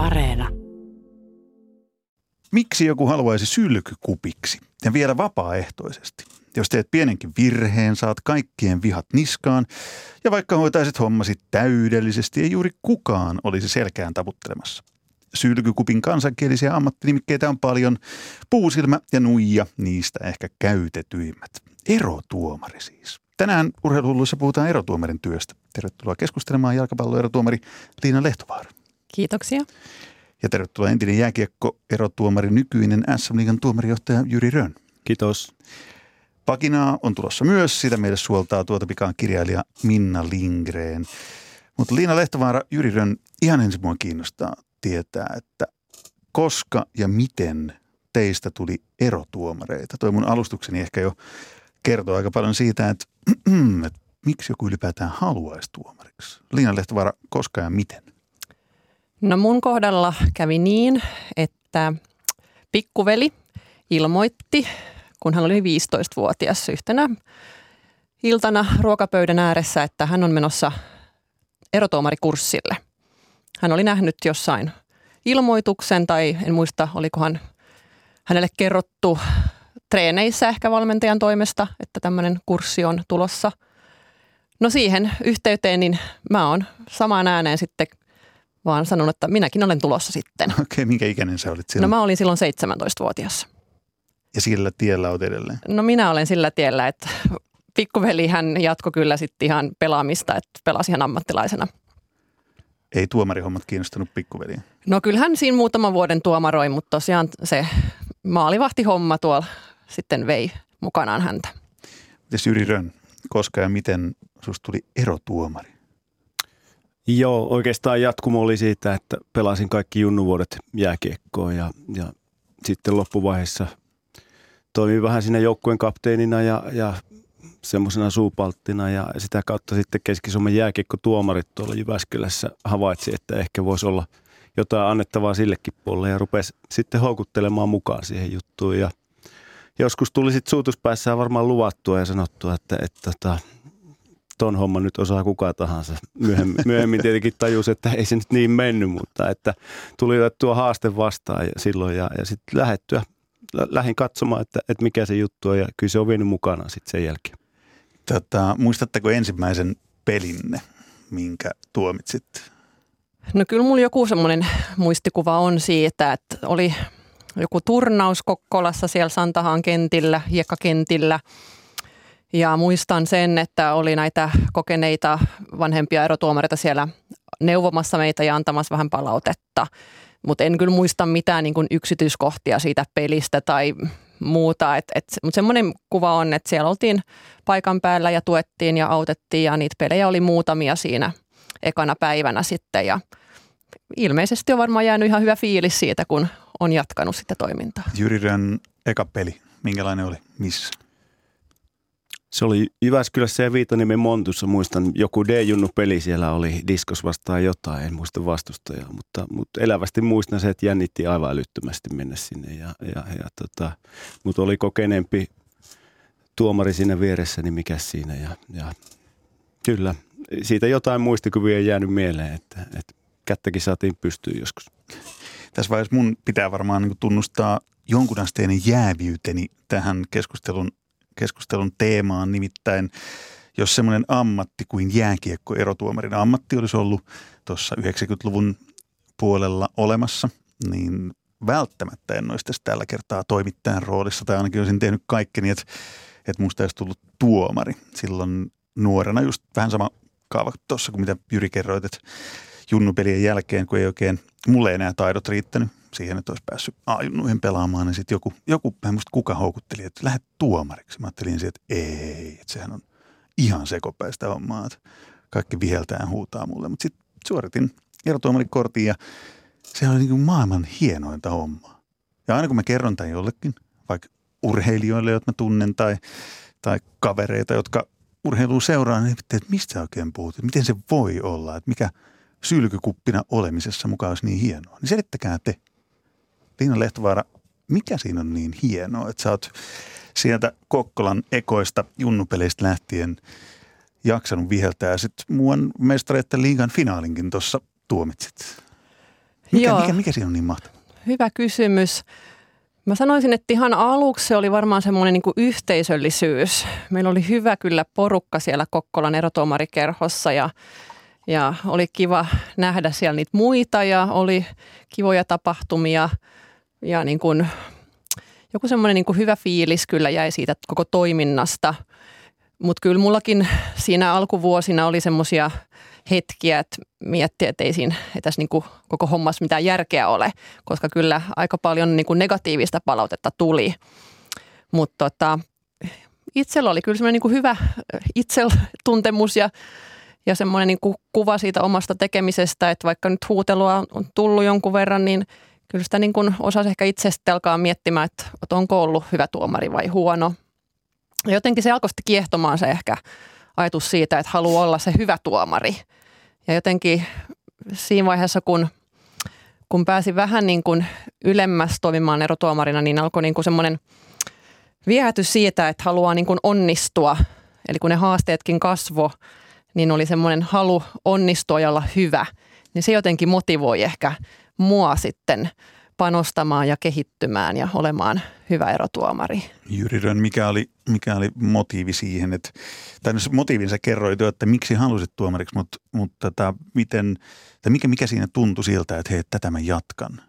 Areena. Miksi joku haluaisi sylkykupiksi ja vielä vapaaehtoisesti? Jos teet pienenkin virheen, saat kaikkien vihat niskaan ja vaikka hoitaisit hommasi täydellisesti, ei juuri kukaan olisi selkään tavuttelemassa. Sylkykupin kansankielisiä ammattinimikkeitä on paljon. Puusilmä ja nuija, niistä ehkä käytetyimmät. Erotuomari siis. Tänään urheiluhulluissa puhutaan erotuomarin työstä. Tervetuloa keskustelemaan jalkapalloerotuomari Liina Lehtovaara. Kiitoksia. Ja tervetuloa entinen jääkiekko-erotuomari, nykyinen SM Liigan tuomarijohtaja Jyri Rönn. Kiitos. Pakinaa on tulossa myös, sitä meille suoltaa tuota pikaan kirjailija Minna Lindgren. Mutta Liina Lehtovaara, Jyri Rönn, ihan ensin mua kiinnostaa tietää, että koska ja miten teistä tuli erotuomareita. Toi mun alustukseni ehkä jo kertoo aika paljon siitä, että, että miksi joku ylipäätään haluaisi tuomariksi. Liina Lehtovaara, koska ja miten? No mun kohdalla kävi niin, että pikkuveli ilmoitti, kun hän oli 15-vuotias yhtenä iltana ruokapöydän ääressä, että hän on menossa erotuomarikurssille. Hän oli nähnyt jossain ilmoituksen tai en muista, olikohan hänelle kerrottu treeneissä ehkä valmentajan toimesta, että tämmöinen kurssi on tulossa. No siihen yhteyteen niin mä oon samaan ääneen sitten vaan sanonut, että minäkin olen tulossa sitten. Okei, okay, minkä ikäinen sä olit silloin? No mä olin silloin 17-vuotias. Ja sillä tiellä olet edelleen? No minä olen sillä tiellä, että pikkuveli hän jatko kyllä sitten ihan pelaamista, että pelasi ihan ammattilaisena. Ei tuomarihommat kiinnostanut pikkuveliä? No kyllähän siinä muutaman vuoden tuomaroi, mutta tosiaan se maalivahti homma tuolla sitten vei mukanaan häntä. Mites Jyri Rönn, koska ja miten susta tuli erotuomari? Joo, oikeastaan jatkumo oli siitä, että pelasin kaikki junnuvuodet jääkiekkoon ja, ja sitten loppuvaiheessa toimin vähän siinä joukkueen kapteenina ja, ja semmoisena suupalttina ja sitä kautta sitten Keski-Suomen jääkiekkotuomarit tuolla Jyväskylässä havaitsi, että ehkä voisi olla jotain annettavaa sillekin puolelle ja rupesi sitten houkuttelemaan mukaan siihen juttuun. Ja joskus tuli sitten suutuspäässään varmaan luvattua ja sanottua, että, että, että ton homman nyt osaa kuka tahansa. Myöhemmin, myöhemmin tietenkin tajus, että ei se nyt niin mennyt, mutta että tuli tuo haaste vastaan ja silloin ja, ja sitten lähettyä, lähin katsomaan, että, että mikä se juttu on ja kyllä se on vienyt mukana sitten sen jälkeen. Tota, muistatteko ensimmäisen pelinne, minkä tuomitsit? No kyllä mulla joku semmoinen muistikuva on siitä, että oli joku turnaus Kokkolassa siellä Santahan kentillä, hiekkakentillä. Ja muistan sen, että oli näitä kokeneita vanhempia erotuomareita siellä neuvomassa meitä ja antamassa vähän palautetta. Mutta en kyllä muista mitään niin yksityiskohtia siitä pelistä tai muuta. Mutta semmoinen kuva on, että siellä oltiin paikan päällä ja tuettiin ja autettiin ja niitä pelejä oli muutamia siinä ekana päivänä sitten. Ja ilmeisesti on varmaan jäänyt ihan hyvä fiilis siitä, kun on jatkanut sitä toimintaa. Jyrirön eka peli, minkälainen oli? Missä? Se oli Jyväskylässä ja Viitaniemen Montussa, muistan joku D-junnu-peli siellä oli, diskos vastaan jotain, en muista vastustajaa, mutta, mutta elävästi muistan se, että jännitti aivan älyttömästi mennä sinne. Ja, ja, ja tota, mutta oli kokeneempi tuomari siinä vieressä, niin mikä siinä. Ja, ja kyllä, siitä jotain muistikuvia ei jäänyt mieleen, että, että kättäkin saatiin pystyyn joskus. Tässä vaiheessa mun pitää varmaan niin tunnustaa jonkunasteinen jäävyyteni tähän keskustelun keskustelun teemaan, nimittäin jos semmoinen ammatti kuin jääkiekko erotuomarin ammatti olisi ollut tuossa 90-luvun puolella olemassa, niin välttämättä en olisi tässä tällä kertaa toimittajan roolissa, tai ainakin olisin tehnyt kaikkeni, että, että musta olisi tullut tuomari. Silloin nuorena. Just vähän sama kaava tuossa kuin mitä Jyri kerroit, että junnupelien jälkeen, kun ei oikein, mulle enää taidot riittänyt siihen, että olisi päässyt ajunnuihin pelaamaan, niin sitten joku, joku en muista kuka houkutteli, että lähde tuomariksi. Mä ajattelin siihen, että ei, että sehän on ihan sekopäistä hommaa, että kaikki viheltään huutaa mulle. Mutta sitten suoritin erotuomarikortin ja se oli niin kuin maailman hienointa hommaa. Ja aina kun mä kerron tämän jollekin, vaikka urheilijoille, jotka mä tunnen, tai, tai kavereita, jotka urheilua seuraa, niin että mistä oikein puhut, miten se voi olla, että mikä sylkykuppina olemisessa mukaan olisi niin hienoa. Niin selittäkää te. Liina Lehtovaara, mikä siinä on niin hienoa, että sä oot sieltä Kokkolan ekoista junnupeleistä lähtien jaksanut viheltää ja sitten muuan mestareiden liigan finaalinkin tuossa tuomitsit? Mikä, Joo. mikä, mikä siinä on niin mahtavaa? Hyvä kysymys. Mä sanoisin, että ihan aluksi se oli varmaan semmoinen niin yhteisöllisyys. Meillä oli hyvä kyllä porukka siellä Kokkolan erotuomarikerhossa ja, ja oli kiva nähdä siellä niitä muita ja oli kivoja tapahtumia ja niin kuin, joku semmoinen niin hyvä fiilis kyllä jäi siitä koko toiminnasta. Mutta kyllä mullakin siinä alkuvuosina oli semmoisia hetkiä, että miettiä, että ei siinä ei tässä niin kuin koko hommassa mitään järkeä ole, koska kyllä aika paljon niin kuin negatiivista palautetta tuli. Mutta tota, itsellä oli kyllä semmoinen niin hyvä itseltuntemus ja, ja semmoinen niin kuva siitä omasta tekemisestä, että vaikka nyt huutelua on tullut jonkun verran, niin kyllä sitä niin kuin ehkä itse alkaa miettimään, että, että onko ollut hyvä tuomari vai huono. Ja jotenkin se alkoi sitten kiehtomaan se ehkä ajatus siitä, että haluaa olla se hyvä tuomari. Ja jotenkin siinä vaiheessa, kun, kun pääsi vähän niin kuin ylemmäs toimimaan erotuomarina, niin alkoi niin kuin semmoinen viehätys siitä, että haluaa niin kuin onnistua. Eli kun ne haasteetkin kasvo, niin oli semmoinen halu onnistua ja olla hyvä. Niin se jotenkin motivoi ehkä mua sitten panostamaan ja kehittymään ja olemaan hyvä erotuomari. Jyri Rönn, mikä oli, mikä oli motiivi siihen, että, tai no motiivin sä kerroit jo, että miksi halusit tuomariksi, mutta, mutta tota, miten, tai mikä, mikä siinä tuntui siltä, että hei, tätä mä jatkan?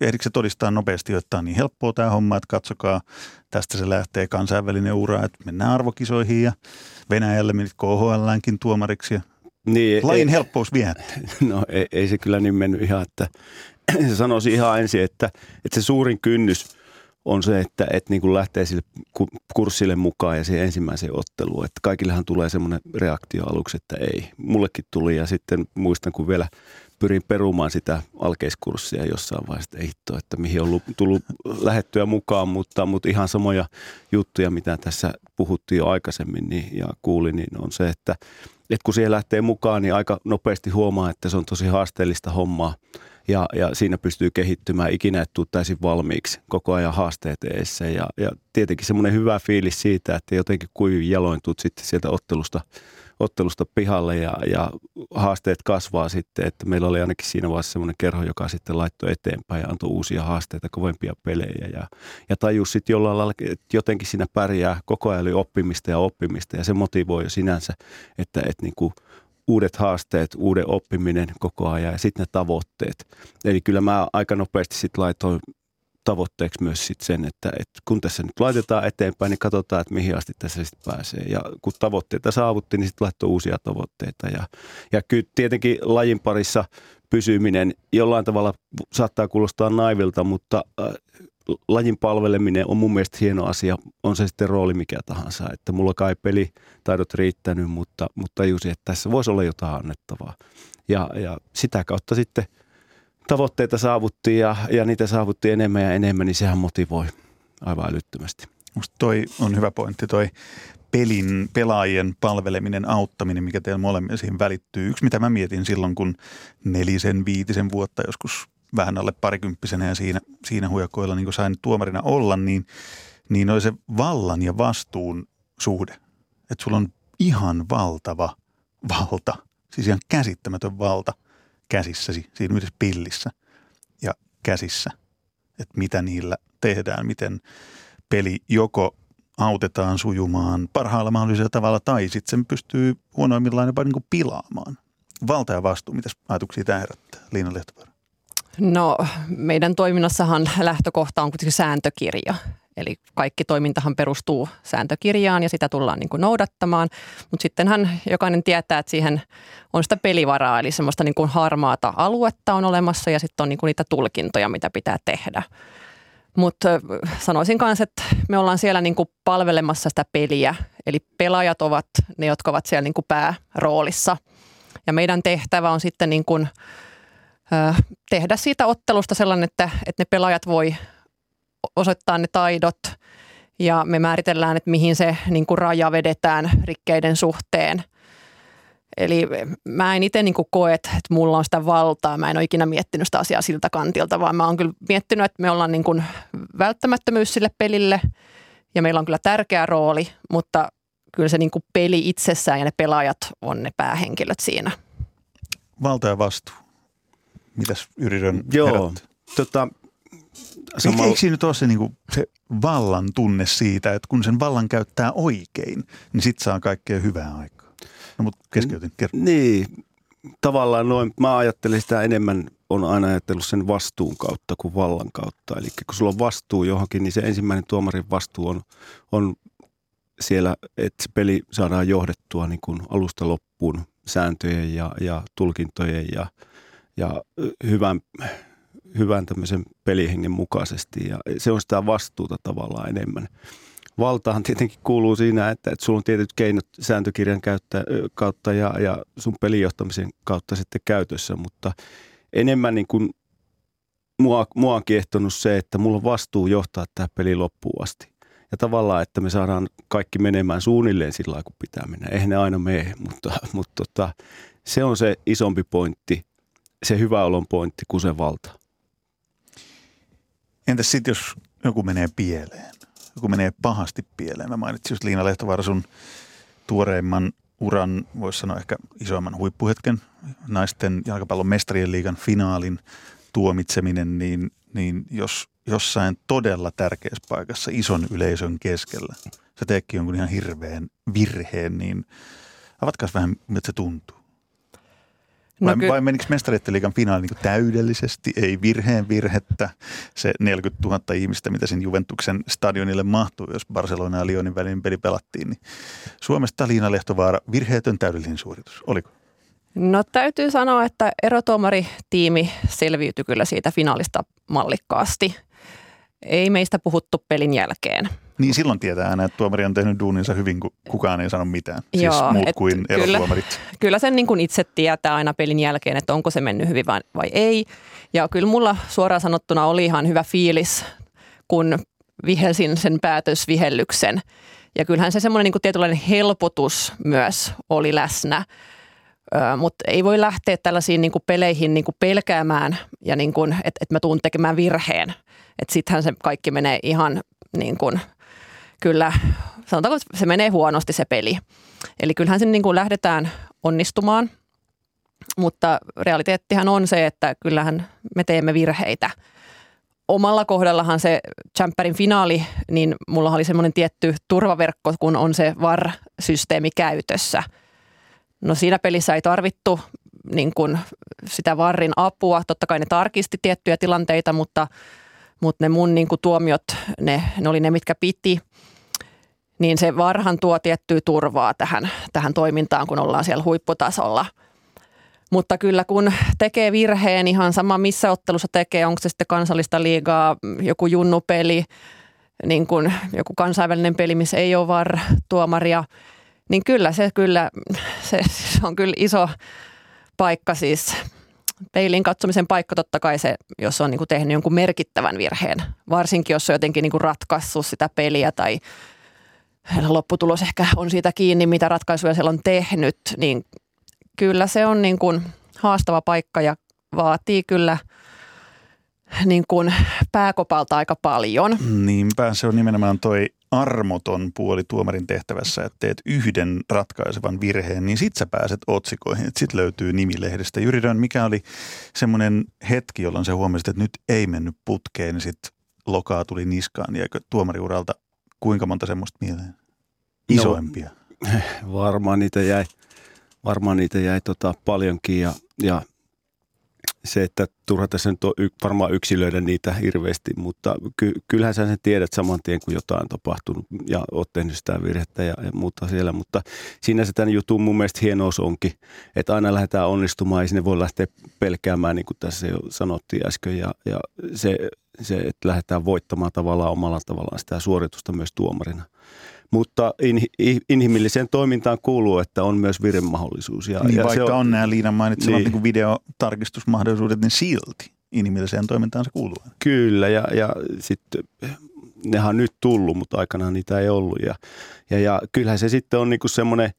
Ehdikö se todistaa nopeasti, että tämä on niin helppoa tämä homma, että katsokaa, tästä se lähtee kansainvälinen ura, että mennään arvokisoihin ja Venäjälle menit KHLänkin tuomariksi ja Niin, lajin ei, helppous viehättää. No ei, ei se kyllä niin mennyt ihan, että se sanoisi ihan ensin, että, että se suurin kynnys on se, että, että niin kuin lähtee sille ku- kurssille mukaan ja siihen ensimmäiseen otteluun. Että kaikillehan tulee semmoinen reaktio aluksi, että ei. Mullekin tuli ja sitten muistan, kun vielä pyrin perumaan sitä alkeiskurssia jossain vaiheessa, että ei hitto, että mihin on lu- tullut lähettyä mukaan, mutta, mutta ihan samoja juttuja, mitä tässä puhuttiin jo aikaisemmin niin, ja kuulin, niin on se, että, että kun siihen lähtee mukaan, niin aika nopeasti huomaa, että se on tosi haasteellista hommaa. Ja, ja siinä pystyy kehittymään. Ikinä et tule täysin valmiiksi, koko ajan haasteet eessä ja, ja tietenkin semmoinen hyvä fiilis siitä, että jotenkin kuivin jaloin tuut sitten sieltä ottelusta, ottelusta pihalle ja, ja haasteet kasvaa sitten, että meillä oli ainakin siinä vaiheessa semmoinen kerho, joka sitten laittoi eteenpäin ja antoi uusia haasteita, kovempia pelejä ja, ja tajus sitten jollain lailla, että jotenkin siinä pärjää, koko ajan oli oppimista ja oppimista ja se motivoi jo sinänsä, että, että niin kuin uudet haasteet, uuden oppiminen koko ajan ja sitten ne tavoitteet. Eli kyllä mä aika nopeasti sitten laitoin tavoitteeksi myös sit sen, että, että kun tässä nyt laitetaan eteenpäin, niin katsotaan, että mihin asti tässä sitten pääsee. Ja kun tavoitteita saavutti, niin sitten laittoi uusia tavoitteita. Ja, ja kyllä tietenkin lajin parissa pysyminen jollain tavalla saattaa kuulostaa naivilta, mutta äh, lajin palveleminen on mun mielestä hieno asia, on se sitten rooli mikä tahansa. Että mulla kai pelitaidot riittänyt, mutta, mutta tajusin, että tässä voisi olla jotain annettavaa. Ja, ja sitä kautta sitten tavoitteita saavuttiin ja, ja niitä saavuttiin enemmän ja enemmän, niin sehän motivoi aivan älyttömästi. Musta toi on hyvä pointti, toi pelin, pelaajien palveleminen, auttaminen, mikä teillä molemmilla siihen välittyy. Yksi, mitä mä mietin silloin, kun nelisen, viitisen vuotta joskus vähän alle parikymppisenä ja siinä, siinä hujakoilla niin sain tuomarina olla, niin, niin oli se vallan ja vastuun suhde. Että sulla on ihan valtava valta, siis ihan käsittämätön valta käsissäsi, siinä yhdessä pillissä ja käsissä, että mitä niillä tehdään, miten peli joko autetaan sujumaan parhaalla mahdollisella tavalla tai sitten sen pystyy huonoimmillaan jopa niin kuin pilaamaan. Valta ja vastuu, mitä ajatuksia tämä herättää, Liina Lehtovaara? No meidän toiminnassahan lähtökohta on kuitenkin sääntökirja. Eli kaikki toimintahan perustuu sääntökirjaan ja sitä tullaan niin kuin noudattamaan. Mutta sittenhän jokainen tietää, että siihen on sitä pelivaraa, eli semmoista niin kuin harmaata aluetta on olemassa ja sitten on niin kuin niitä tulkintoja, mitä pitää tehdä. Mutta sanoisin myös, että me ollaan siellä niin kuin palvelemassa sitä peliä. Eli pelaajat ovat ne, jotka ovat siellä niin kuin pääroolissa. Ja meidän tehtävä on sitten niin kuin, tehdä siitä ottelusta sellainen, että, että ne pelaajat voi osoittaa ne taidot ja me määritellään, että mihin se niin kuin raja vedetään rikkeiden suhteen. Eli mä en itse niin kuin koe, että mulla on sitä valtaa. Mä en ole ikinä miettinyt sitä asiaa siltä kantilta, vaan mä oon kyllä miettinyt, että me ollaan niin kuin välttämättömyys sille pelille ja meillä on kyllä tärkeä rooli, mutta kyllä se niin kuin peli itsessään ja ne pelaajat on ne päähenkilöt siinä. Valta ja vastuu. Mitäs Yrirön Joo, herätti? tota, Sama... Eikö siinä nyt ole se, niin kuin, se vallan tunne siitä, että kun sen vallan käyttää oikein, niin sit saa kaikkea hyvää aikaa? No mutta keskeytin. Kerro. Niin, tavallaan noin, mä ajattelin sitä enemmän, on aina ajatellut sen vastuun kautta kuin vallan kautta. Eli kun sulla on vastuu johonkin, niin se ensimmäinen tuomarin vastuu on, on siellä, että se peli saadaan johdettua niin kuin alusta loppuun sääntöjen ja, ja tulkintojen ja, ja hyvän, hyvän tämmöisen pelihengen mukaisesti. Ja se on sitä vastuuta tavallaan enemmän. Valtahan tietenkin kuuluu siinä, että, että sulla on tietyt keinot sääntökirjan käyttä, kautta ja, ja sun pelijohtamisen kautta sitten käytössä, mutta enemmän niin kuin mua, mua on kiehtonut se, että mulla on vastuu johtaa tämä peli loppuun asti. Ja tavallaan, että me saadaan kaikki menemään suunnilleen sillä lailla, kun pitää mennä. Eihän ne aina mene, mutta, mutta tota, se on se isompi pointti, se hyvä olon pointti kuin se valta. Entäs sitten, jos joku menee pieleen? Joku menee pahasti pieleen. Mä mainitsin just Liina Lehtovaara sun tuoreimman uran, voisi sanoa ehkä isoimman huippuhetken, naisten jalkapallon mestarien liigan finaalin tuomitseminen, niin, niin jos jossain todella tärkeässä paikassa ison yleisön keskellä sä teekki jonkun ihan hirveän virheen, niin avatkaas vähän, miltä se tuntuu. No vai, ky- vai menikö mestarietten liigan finaali niin täydellisesti, ei virheen virhettä, se 40 000 ihmistä, mitä siinä Juventuksen stadionille mahtuu, jos Barcelona ja Lyonin välinen peli pelattiin, niin Suomesta Liina Lehtovaara, virheetön täydellinen suoritus, oliko? No täytyy sanoa, että erotuomaritiimi selviytyi kyllä siitä finaalista mallikkaasti. Ei meistä puhuttu pelin jälkeen. Niin silloin tietää aina, että tuomari on tehnyt duuninsa hyvin, kun kukaan ei sano mitään. Siis Joo, muut kuin erotuomarit. Kyllä, kyllä sen niin kuin itse tietää aina pelin jälkeen, että onko se mennyt hyvin vai, vai ei. Ja kyllä mulla suoraan sanottuna oli ihan hyvä fiilis, kun vihelsin sen päätösvihellyksen. Ja kyllähän se semmoinen niin tietynlainen helpotus myös oli läsnä. Mutta ei voi lähteä tällaisiin niin kuin peleihin niin kuin pelkäämään ja niin että, että mä tuun tekemään virheen. Että sittenhän se kaikki menee ihan niin kuin – kyllä, sanotaanko, että se menee huonosti se peli. Eli kyllähän sen niin kuin lähdetään onnistumaan, mutta realiteettihan on se, että kyllähän me teemme virheitä. Omalla kohdallahan se Champerin finaali, niin mulla oli semmoinen tietty turvaverkko, kun on se VAR-systeemi käytössä. No siinä pelissä ei tarvittu niin kuin sitä VARin apua. Totta kai ne tarkisti tiettyjä tilanteita, mutta, mutta ne mun niin kuin tuomiot, ne, ne oli ne, mitkä piti – niin se varhan tuo tiettyä turvaa tähän, tähän toimintaan, kun ollaan siellä huipputasolla. Mutta kyllä kun tekee virheen, ihan sama missä ottelussa tekee, onko se sitten kansallista liigaa, joku junnupeli, niin kuin joku kansainvälinen peli, missä ei ole var-tuomaria, niin kyllä se kyllä, se, se on kyllä iso paikka siis peilin katsomisen paikka totta kai se, jos on niin kuin tehnyt jonkun merkittävän virheen. Varsinkin, jos on jotenkin niin kuin ratkaissut sitä peliä tai lopputulos ehkä on siitä kiinni, mitä ratkaisuja siellä on tehnyt, niin kyllä se on niin kuin haastava paikka ja vaatii kyllä niin kuin pääkopalta aika paljon. Niinpä, se on nimenomaan toi armoton puoli tuomarin tehtävässä, että teet yhden ratkaisevan virheen, niin sit sä pääset otsikoihin, että sit löytyy nimilehdestä. Jyri Rön, mikä oli semmoinen hetki, jolloin se huomasit, että nyt ei mennyt putkeen, niin sit lokaa tuli niskaan, ja tuomariuralta Kuinka monta semmoista mieleen? Isoimpia. No, varmaan niitä jäi, varmaan niitä jäi tota paljonkin ja, ja se, että turha tässä nyt on y, varmaan yksilöidä niitä hirveästi, mutta ky, kyllähän sä sen tiedät saman tien, kun jotain on tapahtunut ja oot tehnyt sitä virhettä ja, ja muuta siellä. Mutta siinä se tämän jutun mun mielestä hienous onkin, että aina lähdetään onnistumaan ja sinne voi lähteä pelkäämään, niin kuin tässä jo sanottiin äsken. Ja, ja se, se, että lähdetään voittamaan tavallaan omalla tavallaan sitä suoritusta myös tuomarina. Mutta in, inhimilliseen toimintaan kuuluu, että on myös viremahdollisuus. Ja, niin ja vaikka se on, on nämä Liinan mainitsemat niin. niin videotarkistusmahdollisuudet, niin silti inhimilliseen toimintaan se kuuluu. Kyllä, ja, ja sitten nehän on nyt tullut, mutta aikanaan niitä ei ollut. Ja, ja, ja kyllähän se sitten on niinku semmoinen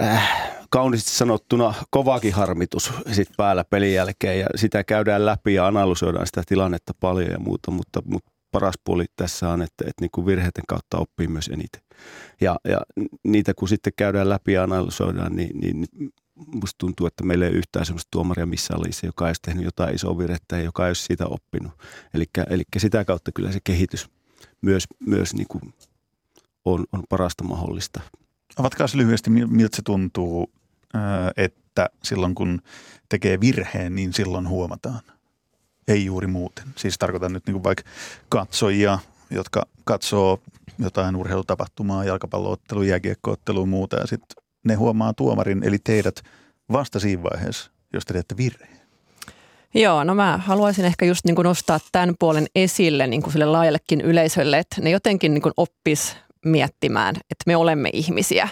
äh, kauniisti sanottuna kovakin harmitus sit päällä pelin jälkeen ja sitä käydään läpi ja analysoidaan sitä tilannetta paljon ja muuta, mutta, mutta paras puoli tässä on, että, että niin kuin virheiden kautta oppii myös eniten. Ja, ja niitä kun sitten käydään läpi ja analysoidaan, niin, niin musta tuntuu, että meillä ei ole yhtään sellaista tuomaria missä olisi, joka olisi tehnyt jotain isoa virhettä ja joka ei olisi siitä oppinut. Eli sitä kautta kyllä se kehitys myös, myös niin kuin on, on parasta mahdollista. Avatkaa lyhyesti, miltä se tuntuu, että silloin kun tekee virheen, niin silloin huomataan. Ei juuri muuten. Siis tarkoitan nyt niin vaikka katsojia, jotka katsoo jotain urheilutapahtumaa, jalkapalloottelu, jääkiekkoottelu muuta ja sitten ne huomaa tuomarin eli teidät vasta siinä vaiheessa, jos te teette virheen. Joo, no mä haluaisin ehkä just niin nostaa tämän puolen esille niin kuin sille laajallekin yleisölle, että ne jotenkin niin oppis miettimään, että me olemme ihmisiä.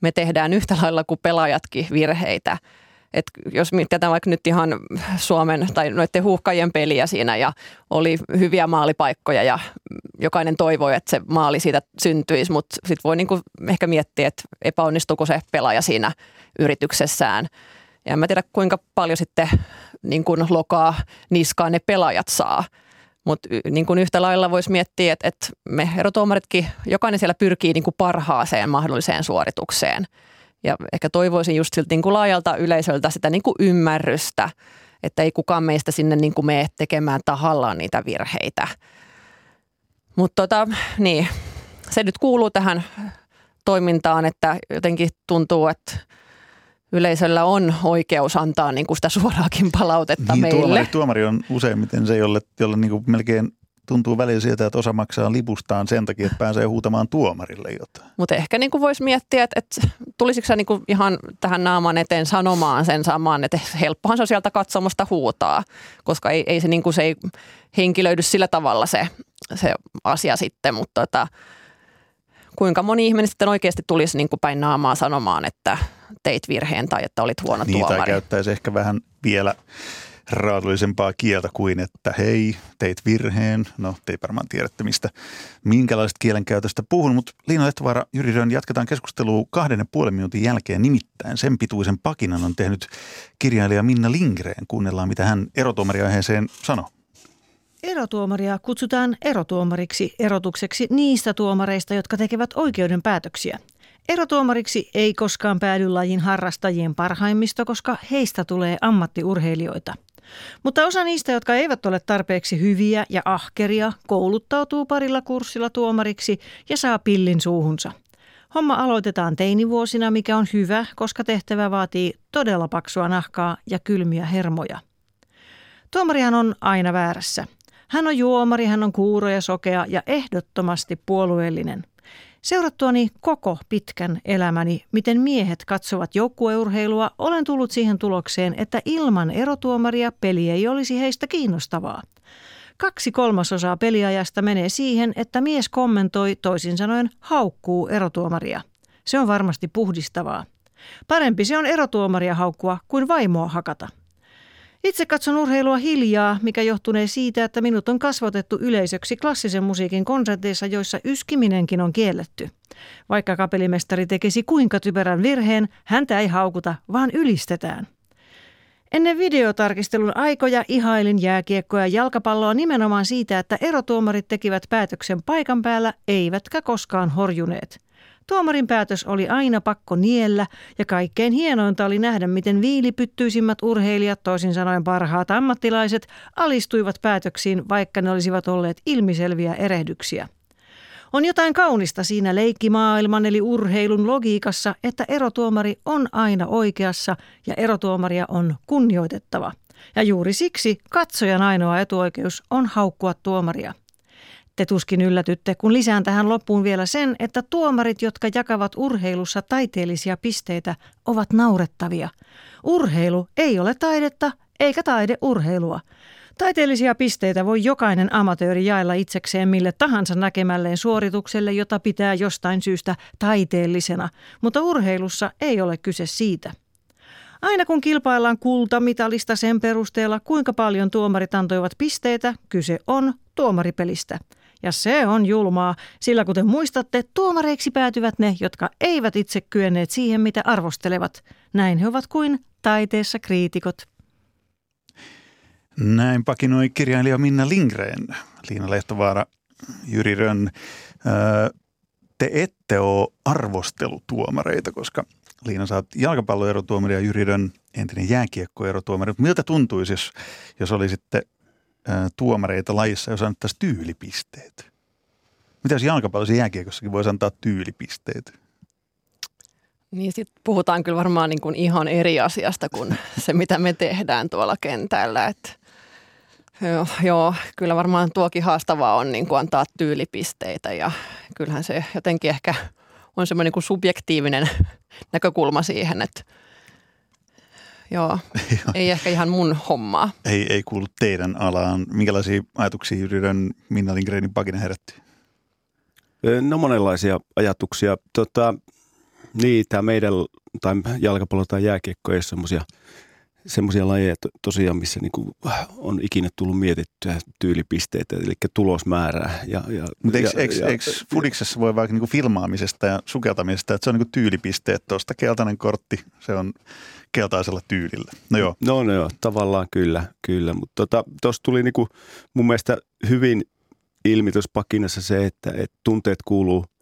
Me tehdään yhtä lailla kuin pelaajatkin virheitä. Et jos mietitään vaikka nyt ihan Suomen tai noiden huuhkajien peliä siinä ja oli hyviä maalipaikkoja ja jokainen toivoi, että se maali siitä syntyisi, mutta sitten voi niinku ehkä miettiä, että epäonnistuuko se pelaaja siinä yrityksessään. Ja en mä tiedä kuinka paljon sitten niin kuin lokaa niskaan ne pelaajat saa. Mutta niin kuin yhtä lailla voisi miettiä, että, että me erotuomaritkin, jokainen siellä pyrkii niin kuin parhaaseen mahdolliseen suoritukseen. Ja ehkä toivoisin just siltä niin kuin laajalta yleisöltä sitä niin kuin ymmärrystä, että ei kukaan meistä sinne niin kuin mene tekemään tahallaan niitä virheitä. Mutta tota, niin, se nyt kuuluu tähän toimintaan, että jotenkin tuntuu, että yleisöllä on oikeus antaa niin kuin sitä suoraakin palautetta niin, meille. Tuomari, tuomari on useimmiten se, jolle, jolle niin kuin melkein tuntuu välillä sieltä, että osa maksaa lipustaan sen takia, että pääsee huutamaan tuomarille jotain. Mutta ehkä niin voisi miettiä, että, että tulisiko se niin ihan tähän naaman eteen sanomaan sen saman, että helppohan se on sieltä katsomusta huutaa, koska ei, ei se, niin se ei henkilöidy sillä tavalla se, se asia sitten, mutta tota, kuinka moni ihminen sitten oikeasti tulisi niin kuin päin naamaa sanomaan, että teit virheen tai että olit huono niin, tuomari. Tai käyttäisi ehkä vähän vielä raadollisempaa kieltä kuin, että hei, teit virheen. No, te ei varmaan tiedätte, mistä, minkälaista kielenkäytöstä puhun, mutta Liina Lehtovaara, Jyri Rön, jatketaan keskustelua kahden ja puolen minuutin jälkeen. Nimittäin sen pituisen pakinan on tehnyt kirjailija Minna Lingreen. Kuunnellaan, mitä hän erotuomariaiheeseen sanoo. Erotuomaria kutsutaan erotuomariksi erotukseksi niistä tuomareista, jotka tekevät oikeuden päätöksiä. Erotuomariksi ei koskaan päädy lajin harrastajien parhaimmisto, koska heistä tulee ammattiurheilijoita. Mutta osa niistä, jotka eivät ole tarpeeksi hyviä ja ahkeria, kouluttautuu parilla kurssilla tuomariksi ja saa pillin suuhunsa. Homma aloitetaan teinivuosina, mikä on hyvä, koska tehtävä vaatii todella paksua nahkaa ja kylmiä hermoja. Tuomarihan on aina väärässä. Hän on juomari, hän on kuuro ja sokea ja ehdottomasti puolueellinen. Seurattuani koko pitkän elämäni, miten miehet katsovat joukkueurheilua, olen tullut siihen tulokseen, että ilman erotuomaria peli ei olisi heistä kiinnostavaa. Kaksi kolmasosaa peliajasta menee siihen, että mies kommentoi, toisin sanoen haukkuu erotuomaria. Se on varmasti puhdistavaa. Parempi se on erotuomaria haukkua kuin vaimoa hakata. Itse katson urheilua hiljaa, mikä johtunee siitä, että minut on kasvatettu yleisöksi klassisen musiikin konserteissa, joissa yskiminenkin on kielletty. Vaikka kapellimestari tekisi kuinka typerän virheen, häntä ei haukuta, vaan ylistetään. Ennen videotarkistelun aikoja ihailin jääkiekkoa ja jalkapalloa nimenomaan siitä, että erotuomarit tekivät päätöksen paikan päällä, eivätkä koskaan horjuneet – Tuomarin päätös oli aina pakko niellä ja kaikkein hienointa oli nähdä, miten viilipyttyisimmät urheilijat, toisin sanoen parhaat ammattilaiset, alistuivat päätöksiin, vaikka ne olisivat olleet ilmiselviä erehdyksiä. On jotain kaunista siinä leikkimaailman eli urheilun logiikassa, että erotuomari on aina oikeassa ja erotuomaria on kunnioitettava. Ja juuri siksi katsojan ainoa etuoikeus on haukkua tuomaria. Te tuskin yllätytte, kun lisään tähän loppuun vielä sen, että tuomarit, jotka jakavat urheilussa taiteellisia pisteitä, ovat naurettavia. Urheilu ei ole taidetta, eikä taide urheilua. Taiteellisia pisteitä voi jokainen amatööri jaella itsekseen mille tahansa näkemälleen suoritukselle, jota pitää jostain syystä taiteellisena, mutta urheilussa ei ole kyse siitä. Aina kun kilpaillaan kultamitalista sen perusteella, kuinka paljon tuomarit antoivat pisteitä, kyse on tuomaripelistä – ja se on julmaa, sillä kuten muistatte, tuomareiksi päätyvät ne, jotka eivät itse kyenneet siihen, mitä arvostelevat. Näin he ovat kuin taiteessa kriitikot. Näin pakinoi kirjailija Minna Lingreen, Liina Lehtovaara, Jyri Rönn. Te ette ole arvostelutuomareita, koska Liina, sä oot jalkapalloerotuomari ja Jyri Rönn entinen jääkiekkoerotuomari. Miltä tuntuisi, jos, jos olisitte tuomareita lajissa, jos annettaisiin tyylipisteet? Mitä jos jalkapallossa jääkiekossakin voisi antaa tyylipisteet? Niin sitten puhutaan kyllä varmaan niin kuin ihan eri asiasta kuin se, mitä me tehdään tuolla kentällä. Et, joo, joo, kyllä varmaan tuokin haastavaa on niin kuin antaa tyylipisteitä ja kyllähän se jotenkin ehkä on semmoinen niin subjektiivinen näkökulma siihen, että joo, ei ehkä ihan mun hommaa. Ei, ei kuulu teidän alaan. Minkälaisia ajatuksia Rönn Minna Lindgrenin pakina herätti? No monenlaisia ajatuksia. Tota, niin, tämä meidän tai jalkapallo tai jääkiekko ei ole semmoisia semmoisia lajeja tosiaan, missä niinku on ikinä tullut mietittyä tyylipisteitä, eli tulosmäärää. Ja, ja, Mutta eikö, eikö, eikö Fudiksessa voi vaikka niinku filmaamisesta ja sukeltamisesta, että se on niinku tyylipisteet tuosta, keltainen kortti, se on keltaisella tyylillä. No joo. No, no joo, tavallaan kyllä, kyllä. mutta tuossa tota, tuli niinku mun mielestä hyvin ilmi tuossa pakinassa se, että, että tunteet kuuluu –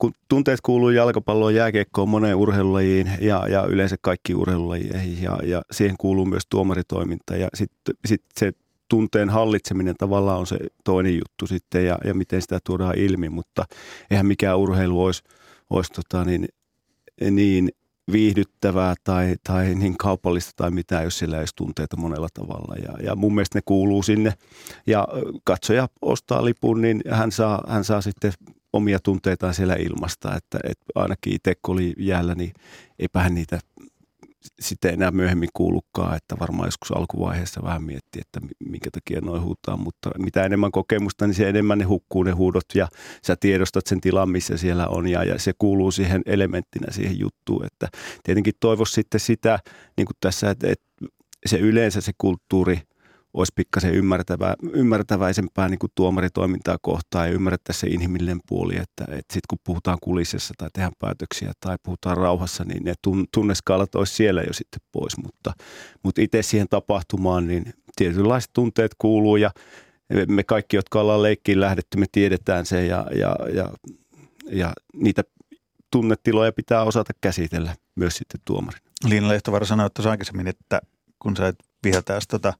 kun tunteet kuuluu jalkapalloon, jääkiekkoon, moneen urheilulajiin ja, ja yleensä kaikki urheilulajeihin ja, ja siihen kuuluu myös tuomaritoiminta ja sitten sit se tunteen hallitseminen tavallaan on se toinen juttu sitten ja, ja miten sitä tuodaan ilmi, mutta eihän mikään urheilu olisi, olisi tota niin, niin viihdyttävää tai, tai niin kaupallista tai mitään, jos sillä ei olisi tunteita monella tavalla. Ja, ja mun mielestä ne kuuluu sinne. Ja katsoja ostaa lipun, niin hän saa, hän saa sitten omia tunteitaan siellä ilmasta, että, että ainakin itse kun oli jäällä, niin eipähän niitä sitten enää myöhemmin kuulukaan, että varmaan joskus alkuvaiheessa vähän mietti, että minkä takia noin huutaa, mutta mitä enemmän kokemusta, niin se enemmän ne hukkuu ne huudot ja sä tiedostat sen tilan, missä siellä on ja, ja se kuuluu siihen elementtinä siihen juttuun, että tietenkin toivoisi sitten sitä, niin kuin tässä, että, että se yleensä se kulttuuri – olisi pikkasen ymmärtävä, ymmärtäväisempää niin kuin tuomaritoimintaa kohtaan ja ymmärrettäisiin se inhimillinen puoli, että, että sitten kun puhutaan kulississa tai tehdään päätöksiä tai puhutaan rauhassa, niin ne tunneskaalat olisi siellä jo sitten pois, mutta, mutta itse siihen tapahtumaan, niin tietynlaiset tunteet kuuluu ja me kaikki, jotka ollaan leikkiin lähdetty, me tiedetään se ja, ja, ja, ja niitä tunnetiloja pitää osata käsitellä myös sitten tuomarina. Liina Lehtovaara sanoi tuossa aikaisemmin, että kun sä et viheltäisi tota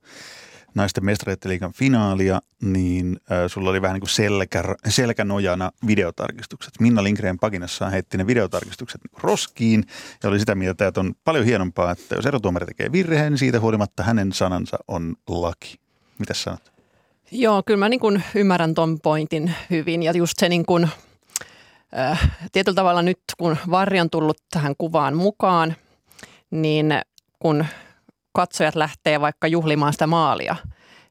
naisten mestareiden finaalia, niin äh, sulla oli vähän niin kuin selkä, selkänojana videotarkistukset. Minna Lindgren pakinassa heitti ne videotarkistukset niin roskiin ja oli sitä mieltä, että on paljon hienompaa, että jos erotuomari tekee virheen, niin siitä huolimatta hänen sanansa on laki. Mitä sanot? Joo, kyllä mä niin kuin ymmärrän ton pointin hyvin ja just se niin kuin, äh, tietyllä tavalla nyt kun Varri on tullut tähän kuvaan mukaan, niin kun katsojat lähtee vaikka juhlimaan sitä maalia,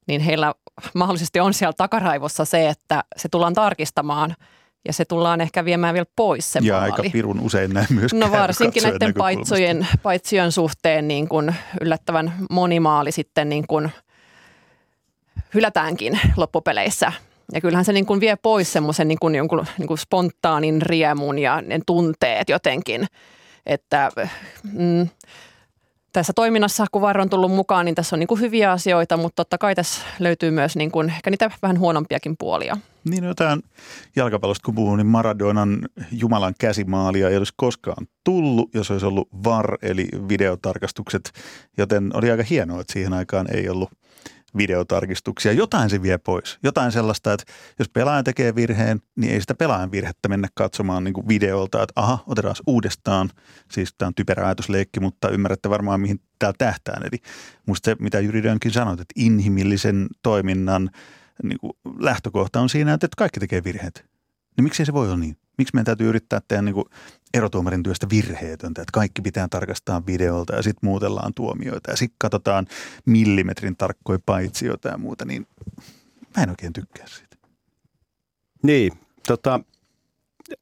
niin heillä mahdollisesti on siellä takaraivossa se, että se tullaan tarkistamaan ja se tullaan ehkä viemään vielä pois se ja maali. aika pirun usein näin myös No varsinkin näiden paitsojen, paitsion suhteen niin kuin yllättävän moni maali sitten niin kuin hylätäänkin loppupeleissä. Ja kyllähän se niin kuin vie pois semmoisen niin kuin jonkun niin kuin spontaanin riemun ja ne tunteet jotenkin, että mm, tässä toiminnassa, kun Varro on tullut mukaan, niin tässä on niin kuin hyviä asioita, mutta totta kai tässä löytyy myös niin kuin ehkä niitä vähän huonompiakin puolia. Niin jotain jalkapallosta kun puhuu, niin Maradonan Jumalan käsimaalia ei olisi koskaan tullut, jos olisi ollut VAR eli videotarkastukset, joten oli aika hienoa, että siihen aikaan ei ollut – videotarkistuksia. Jotain se vie pois. Jotain sellaista, että jos pelaaja tekee virheen, niin ei sitä pelaajan virhettä mennä katsomaan niin videolta, että aha, otetaan uudestaan. Siis tämä on typerä ajatusleikki, mutta ymmärrätte varmaan, mihin tämä tähtää. Eli musta se, mitä Jyri Dönkin sanoi, että inhimillisen toiminnan niin kuin lähtökohta on siinä, että kaikki tekee virheet. Niin miksi se voi olla niin? Miksi meidän täytyy yrittää tehdä niin kuin erotuomarin työstä virheetöntä, että kaikki pitää tarkastaa videolta ja sitten muutellaan tuomioita ja sitten katsotaan millimetrin tarkkoja paitsioita ja muuta, niin mä en oikein tykkää siitä. Niin, tota,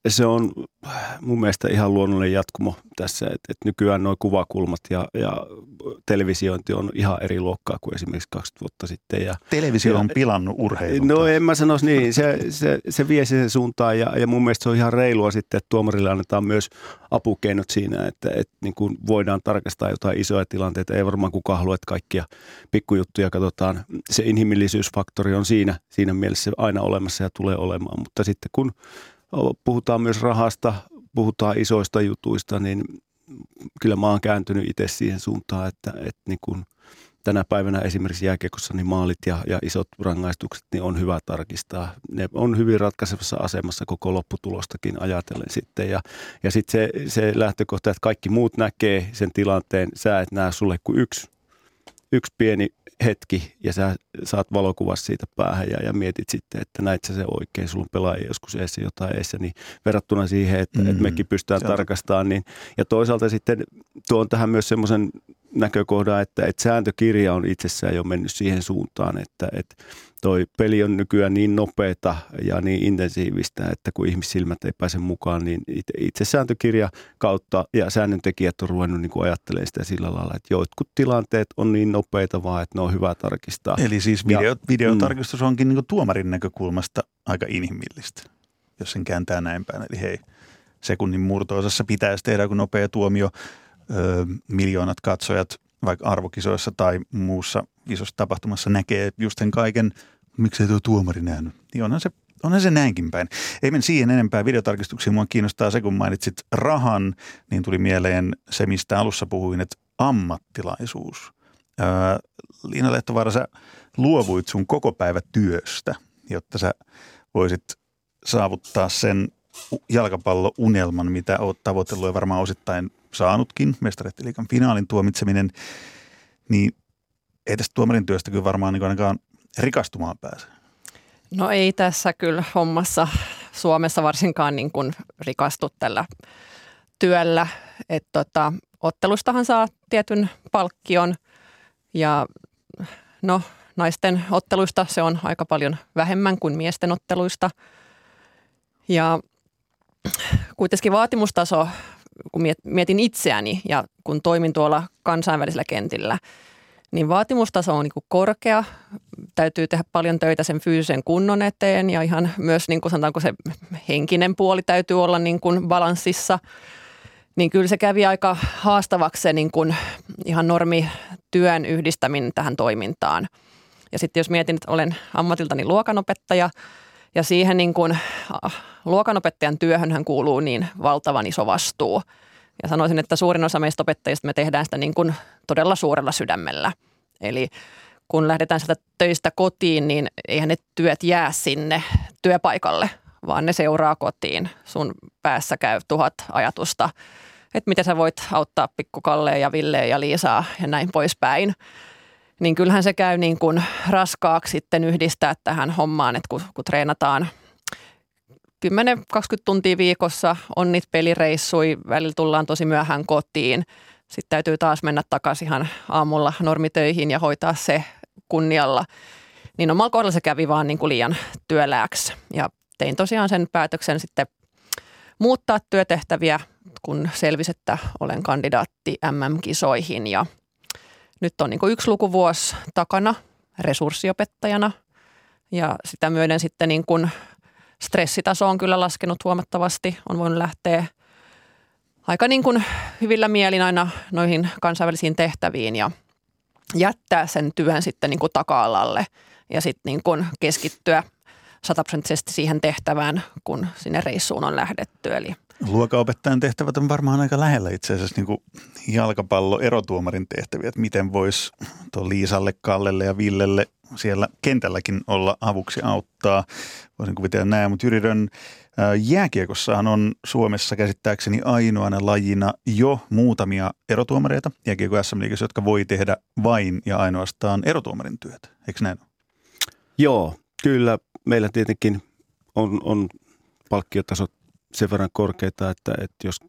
se on mun mielestä ihan luonnollinen jatkumo tässä, että, että nykyään nuo kuvakulmat ja, ja televisiointi on ihan eri luokkaa kuin esimerkiksi 20 vuotta sitten. Ja, Televisio on pilannut urheilun. No en mä sanoisi niin, se, se, se vie sen suuntaan ja, ja mun mielestä se on ihan reilua sitten, että tuomarille annetaan myös apukeinot siinä, että, että niin kuin voidaan tarkastaa jotain isoja tilanteita. Ei varmaan kukaan halua, että kaikkia pikkujuttuja katsotaan. Se inhimillisyysfaktori on siinä, siinä mielessä aina olemassa ja tulee olemaan, mutta sitten kun puhutaan myös rahasta, puhutaan isoista jutuista, niin kyllä mä oon kääntynyt itse siihen suuntaan, että, että niin kuin tänä päivänä esimerkiksi jääkiekossa niin maalit ja, ja isot rangaistukset niin on hyvä tarkistaa. Ne on hyvin ratkaisevassa asemassa koko lopputulostakin ajatellen sitten. Ja, ja sitten se, se lähtökohta, että kaikki muut näkee sen tilanteen, sä et näe sulle kuin yksi, yksi pieni hetki ja sä saat valokuvassa siitä päähän ja, ja mietit sitten, että näit sä se oikein, sulla on pelaajia joskus eessä jotain eessä, niin verrattuna siihen, että, mm, että mekin pystytään tarkastamaan. Niin, ja toisaalta sitten tuon tähän myös semmoisen näkökohdan, että, että sääntökirja on itsessään jo mennyt siihen suuntaan, että, että toi peli on nykyään niin nopeata ja niin intensiivistä, että kun ihmissilmät ei pääse mukaan, niin itse sääntökirja kautta ja säännöntekijät on ruvennut niin ajattelemaan sitä sillä lailla, että jotkut tilanteet on niin nopeita vaan, että ne on hyvä tarkistaa. Eli siis video, ja, videotarkistus mm. onkin niin tuomarin näkökulmasta aika inhimillistä, jos sen kääntää näin päin. Eli hei, sekunnin murto-osassa pitäisi tehdä kun nopea tuomio, miljoonat katsojat vaikka arvokisoissa tai muussa isossa tapahtumassa näkee just sen kaiken, miksei tuo tuomari nähnyt. Niin onhan se, onhan se näinkin päin. Ei mennä siihen enempää videotarkistuksiin. Mua kiinnostaa se, kun mainitsit rahan, niin tuli mieleen se, mistä alussa puhuin, että ammattilaisuus. Öö, Liina Lehtovaara, sä luovuit sun koko päivä työstä, jotta sä voisit saavuttaa sen jalkapallounelman, mitä oot tavoitellut ja varmaan osittain saanutkin, mestarettiliikan finaalin tuomitseminen, niin ei tästä tuomarin työstä kyllä varmaan niin ainakaan rikastumaan pääse. No ei tässä kyllä hommassa Suomessa varsinkaan niin kuin rikastu tällä työllä. Että tota, ottelustahan saa tietyn palkkion ja no naisten otteluista se on aika paljon vähemmän kuin miesten otteluista. Ja kuitenkin vaatimustaso kun mietin itseäni ja kun toimin tuolla kansainvälisellä kentillä, niin vaatimustaso on niin korkea. Täytyy tehdä paljon töitä sen fyysisen kunnon eteen ja ihan myös niin kuin sanotaanko se henkinen puoli täytyy olla niin kuin balanssissa. Niin kyllä se kävi aika haastavaksi se niin kuin ihan normi työn yhdistäminen tähän toimintaan. Ja sitten jos mietin, että olen ammatiltani luokanopettaja ja siihen niin kuin luokanopettajan työhön kuuluu niin valtavan iso vastuu. Ja sanoisin, että suurin osa meistä opettajista me tehdään sitä niin kuin todella suurella sydämellä. Eli kun lähdetään sieltä töistä kotiin, niin eihän ne työt jää sinne työpaikalle, vaan ne seuraa kotiin. Sun päässä käy tuhat ajatusta, että miten sä voit auttaa pikkukalle ja Ville ja Liisaa ja näin poispäin. Niin kyllähän se käy niin kuin raskaaksi sitten yhdistää tähän hommaan, että kun, kun treenataan – 10-20 tuntia viikossa on niitä pelireissui, välillä tullaan tosi myöhään kotiin. Sitten täytyy taas mennä takaisin ihan aamulla normitöihin ja hoitaa se kunnialla. Niin omalla kohdalla se kävi vaan niin kuin liian työlääksi. Ja tein tosiaan sen päätöksen sitten muuttaa työtehtäviä, kun selvisi, että olen kandidaatti MM-kisoihin. Ja nyt on niin kuin yksi lukuvuosi takana resurssiopettajana ja sitä myöden sitten niin kuin stressitaso on kyllä laskenut huomattavasti. On voinut lähteä aika niin kuin hyvillä mielin aina noihin kansainvälisiin tehtäviin ja jättää sen työn sitten niin kuin taka-alalle ja sitten niin kuin keskittyä sataprosenttisesti siihen tehtävään, kun sinne reissuun on lähdetty. Eli Luokaopettajan tehtävät on varmaan aika lähellä itse asiassa niin kuin jalkapallo erotuomarin tehtäviä, että miten voisi Liisalle, Kallelle ja Villelle siellä kentälläkin olla avuksi auttaa. Voisin kuvitella näin, mutta Jyri Rönn, jääkiekossahan on Suomessa käsittääkseni ainoana lajina jo muutamia erotuomareita jääkiekko sm jotka voi tehdä vain ja ainoastaan erotuomarin työtä. Eikö näin ole? Joo, kyllä. Meillä tietenkin on, on palkkiotasot sen verran korkeita, että, että jos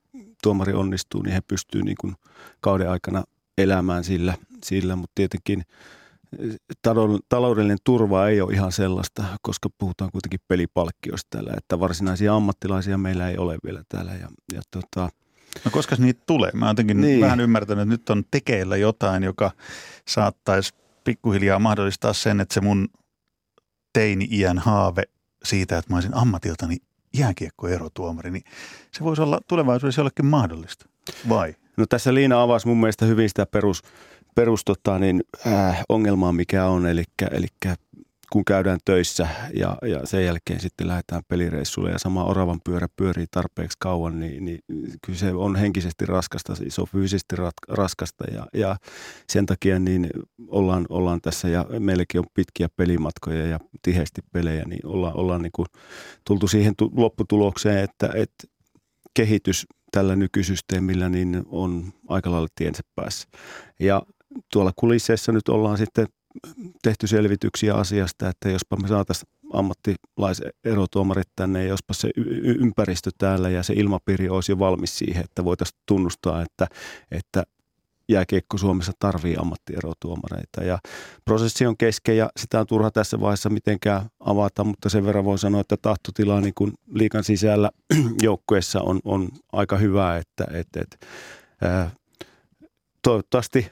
tuomari onnistuu, niin he pystyvät niin kuin kauden aikana elämään sillä, sillä mutta tietenkin taloudellinen turva ei ole ihan sellaista, koska puhutaan kuitenkin pelipalkkioista täällä, että varsinaisia ammattilaisia meillä ei ole vielä täällä. Ja, ja tota, No koska niitä tulee? Mä jotenkin niin. vähän ymmärtänyt, että nyt on tekeillä jotain, joka saattaisi pikkuhiljaa mahdollistaa sen, että se mun teini-iän haave siitä, että mä olisin ammatiltani jääkiekkoerotuomari, niin se voisi olla tulevaisuudessa jollekin mahdollista, vai? No tässä Liina avasi mun mielestä hyvin sitä perus, perus tota, niin, äh, ongelmaa, mikä on, eli, eli kun käydään töissä ja, ja sen jälkeen sitten lähdetään pelireissulle ja sama oravan pyörä pyörii tarpeeksi kauan, niin, niin kyllä se on henkisesti raskasta, se on fyysisesti raskasta ja, ja sen takia niin ollaan, ollaan tässä ja meilläkin on pitkiä pelimatkoja ja tiheästi pelejä, niin ollaan, ollaan niin kuin tultu siihen lopputulokseen, että, että kehitys tällä nykysysteemillä niin on aika lailla tiensä päässä. Ja tuolla kulisseissa nyt ollaan sitten tehty selvityksiä asiasta, että jospa me saataisiin ammattilaiserotuomarit tänne jospa se y- ympäristö täällä ja se ilmapiiri olisi jo valmis siihen, että voitaisiin tunnustaa, että, että jääkiekko Suomessa tarvii ammattierotuomareita. Ja prosessi on kesken ja sitä on turha tässä vaiheessa mitenkään avata, mutta sen verran voi sanoa, että tahtotila niin kuin liikan sisällä joukkueessa on, on aika hyvä, että, että, että ää, toivottavasti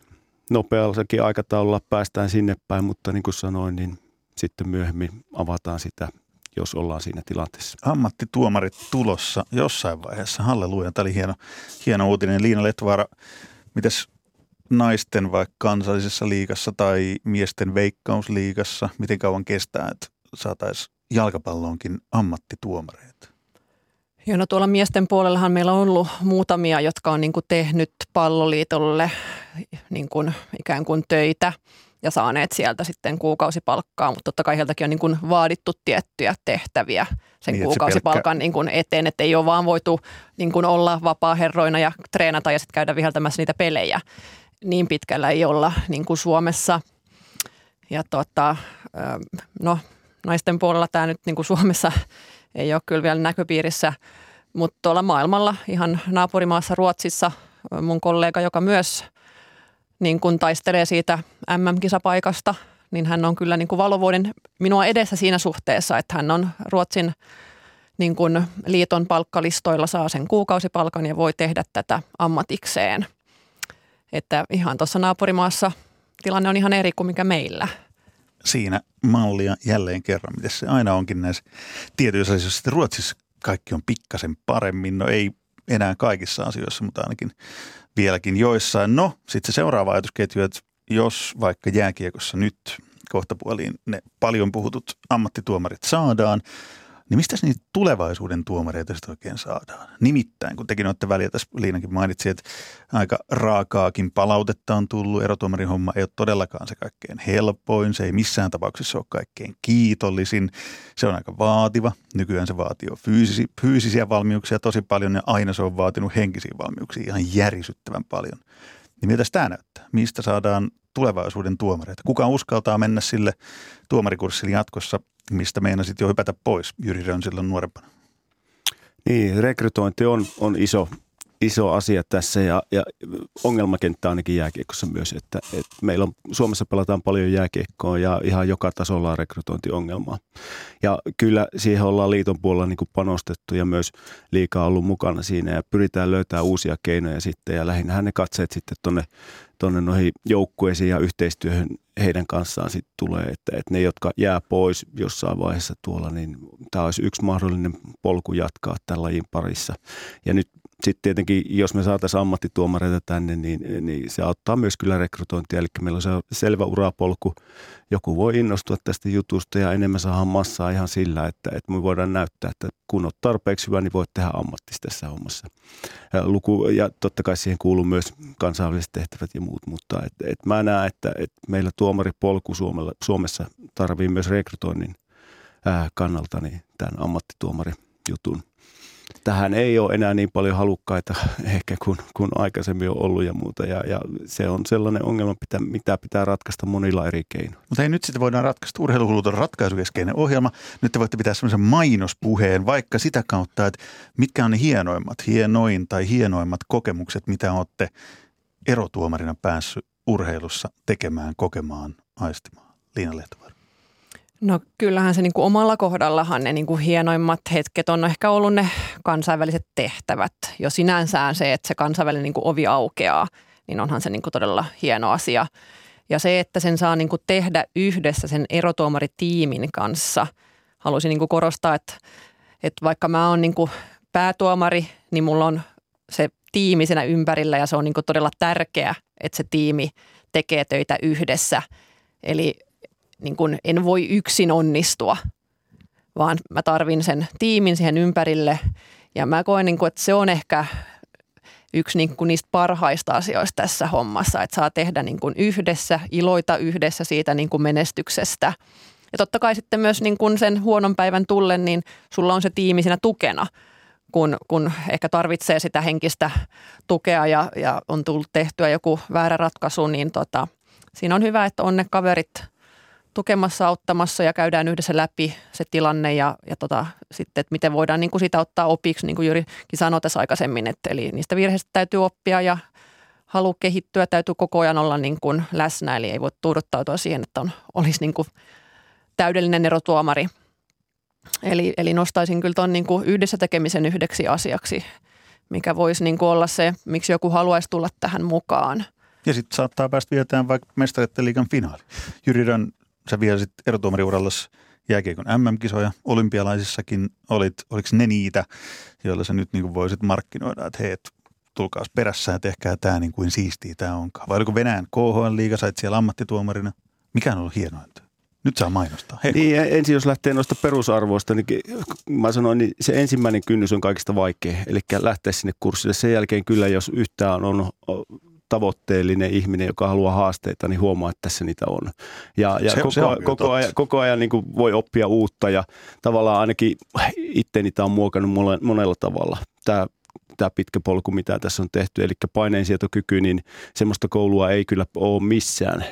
nopeallakin aikataululla päästään sinne päin, mutta niin kuin sanoin, niin sitten myöhemmin avataan sitä, jos ollaan siinä tilanteessa. Ammattituomarit tulossa jossain vaiheessa. Halleluja, tämä oli hieno, hieno uutinen. Liina Letvaara, mitäs naisten vaikka kansallisessa liigassa tai miesten veikkausliigassa, miten kauan kestää, että saataisiin jalkapalloonkin ammattituomareita? Joo, no tuolla miesten puolellahan meillä on ollut muutamia, jotka on niin kuin tehnyt palloliitolle niin kuin ikään kuin töitä ja saaneet sieltä sitten kuukausipalkkaa, mutta totta kai heiltäkin on niin kuin vaadittu tiettyjä tehtäviä sen niin, kuukausipalkan pelkkä... niin kuin eteen, että ei ole vaan voitu niin kuin olla vapaa-herroina ja treenata ja sitten käydä viheltämässä niitä pelejä. Niin pitkällä ei olla niin kuin Suomessa. Ja tota, no, naisten puolella tämä nyt niin kuin Suomessa ei ole kyllä vielä näköpiirissä, mutta tuolla maailmalla ihan naapurimaassa Ruotsissa mun kollega, joka myös niin kun taistelee siitä MM-kisapaikasta, niin hän on kyllä niin kuin valovuoden minua edessä siinä suhteessa, että hän on Ruotsin niin kuin liiton palkkalistoilla saa sen kuukausipalkan ja voi tehdä tätä ammatikseen. Että ihan tuossa naapurimaassa tilanne on ihan eri kuin mikä meillä. Siinä mallia jälleen kerran, miten se aina onkin näissä tietyissä asioissa. Ruotsissa kaikki on pikkasen paremmin, no ei enää kaikissa asioissa, mutta ainakin vieläkin joissain. No, sitten se seuraava ajatusketju, että jos vaikka jääkiekossa nyt kohtapuoliin ne paljon puhutut ammattituomarit saadaan, niin mistä niitä tulevaisuuden tuomareita sitten oikein saadaan? Nimittäin, kun tekin olette väliä tässä, Liinakin mainitsi, että aika raakaakin palautetta on tullut. Erotuomarin homma ei ole todellakaan se kaikkein helpoin, se ei missään tapauksessa ole kaikkein kiitollisin. Se on aika vaativa. Nykyään se vaatii fyysisi, fyysisiä valmiuksia tosi paljon ja aina se on vaatinut henkisiä valmiuksia ihan järisyttävän paljon. Niin miltä tämä näyttää? Mistä saadaan tulevaisuuden tuomareita? Kuka uskaltaa mennä sille tuomarikurssille jatkossa mistä meinasit jo hypätä pois Jyri Rönsilän nuorempana? Niin, rekrytointi on, on iso, iso asia tässä ja, ja ongelmakenttä ainakin jääkiekossa myös, että, että meillä on, Suomessa pelataan paljon jääkiekkoa ja ihan joka tasolla on rekrytointiongelmaa. Ja kyllä siihen ollaan liiton puolella niin kuin panostettu ja myös liikaa ollut mukana siinä ja pyritään löytämään uusia keinoja sitten ja lähinnä ne katseet sitten tuonne tuonne noihin joukkueisiin ja yhteistyöhön heidän kanssaan sitten tulee, että, että ne, jotka jää pois jossain vaiheessa tuolla, niin tämä olisi yksi mahdollinen polku jatkaa tämän lajin parissa. Ja nyt sitten tietenkin, jos me saataisiin ammattituomareita tänne, niin, niin se auttaa myös kyllä rekrytointia. Eli meillä on se selvä urapolku. Joku voi innostua tästä jutusta ja enemmän saada massaa ihan sillä, että, että me voidaan näyttää, että kun olet tarpeeksi hyvä, niin voit tehdä ammattis tässä hommassa. Ja, luku, ja totta kai siihen kuuluu myös kansainväliset tehtävät ja muut, mutta et, et mä näen, että et meillä tuomaripolku Suomella, Suomessa tarvii myös rekrytoinnin ää, kannalta niin tämän ammattituomarijutun tähän ei ole enää niin paljon halukkaita ehkä kuin, kuin aikaisemmin on ollut ja muuta. Ja, ja se on sellainen ongelma, mitä, pitää ratkaista monilla eri keinoilla. Mutta hei, nyt sitten voidaan ratkaista. Urheiluhulut on ratkaisukeskeinen ohjelma. Nyt te voitte pitää semmoisen mainospuheen vaikka sitä kautta, että mitkä on ne hienoimmat, hienoin tai hienoimmat kokemukset, mitä olette erotuomarina päässyt urheilussa tekemään, kokemaan, aistimaan. Liina Lehtovaara. No kyllähän se niin kuin omalla kohdallahan ne niin kuin hienoimmat hetket on ehkä ollut ne kansainväliset tehtävät. Jo sinänsään se, että se kansainvälinen niin kuin ovi aukeaa, niin onhan se niin kuin todella hieno asia. Ja se, että sen saa niin kuin tehdä yhdessä sen erotuomaritiimin kanssa. Haluaisin niin kuin korostaa, että, että vaikka mä oon niin kuin päätuomari, niin mulla on se tiimi siinä ympärillä ja se on niin kuin todella tärkeä, että se tiimi tekee töitä yhdessä. Eli niin kuin en voi yksin onnistua, vaan mä tarvin sen tiimin siihen ympärille. Ja mä koen, niin kuin, että se on ehkä yksi niin kuin niistä parhaista asioista tässä hommassa, että saa tehdä niin kuin yhdessä, iloita yhdessä siitä niin kuin menestyksestä. Ja totta kai sitten myös niin kuin sen huonon päivän tullen, niin sulla on se tiimi siinä tukena, kun, kun ehkä tarvitsee sitä henkistä tukea ja, ja on tullut tehtyä joku väärä ratkaisu, niin tota, siinä on hyvä, että on ne kaverit tukemassa, auttamassa ja käydään yhdessä läpi se tilanne ja, ja tota, sitten, että miten voidaan niin kuin sitä ottaa opiksi, niin kuin Jyrikin sanoi tässä aikaisemmin, että eli niistä virheistä täytyy oppia ja halu kehittyä täytyy koko ajan olla niin kuin läsnä, eli ei voi tuuduttautua siihen, että on, olisi niin kuin täydellinen erotuomari. Eli, eli nostaisin kyllä tuon niin yhdessä tekemisen yhdeksi asiaksi, mikä voisi niin kuin olla se, miksi joku haluaisi tulla tähän mukaan. Ja sitten saattaa päästä vietään vaikka mestareiden liigan finaali. Jyri Rön, sä vierasit erotuomariurallasi jääkiekon MM-kisoja. Olympialaisissakin olit, oliko ne niitä, joilla sä nyt niin voisit markkinoida, että hei, tulkaas perässä ja tehkää tämä niin kuin siistiä tämä onkaan. Vai oliko Venäjän KHL-liiga, sait siellä ammattituomarina? Mikä on ollut hienointa? Nyt saa mainostaa. Heikko. Niin, ensin jos lähtee noista perusarvoista, niin mä sanoin, niin se ensimmäinen kynnys on kaikista vaikea, eli lähteä sinne kurssille. Sen jälkeen kyllä, jos yhtään on tavoitteellinen ihminen, joka haluaa haasteita, niin huomaa, että tässä niitä on. Ja, ja se, koko, se on koko, ajan, koko ajan niin kuin voi oppia uutta ja tavallaan ainakin itteni tämä on muokannut monella tavalla. Tämä tämä pitkä polku, mitä tässä on tehty. Eli paineensietokyky, niin semmoista koulua ei kyllä ole missään,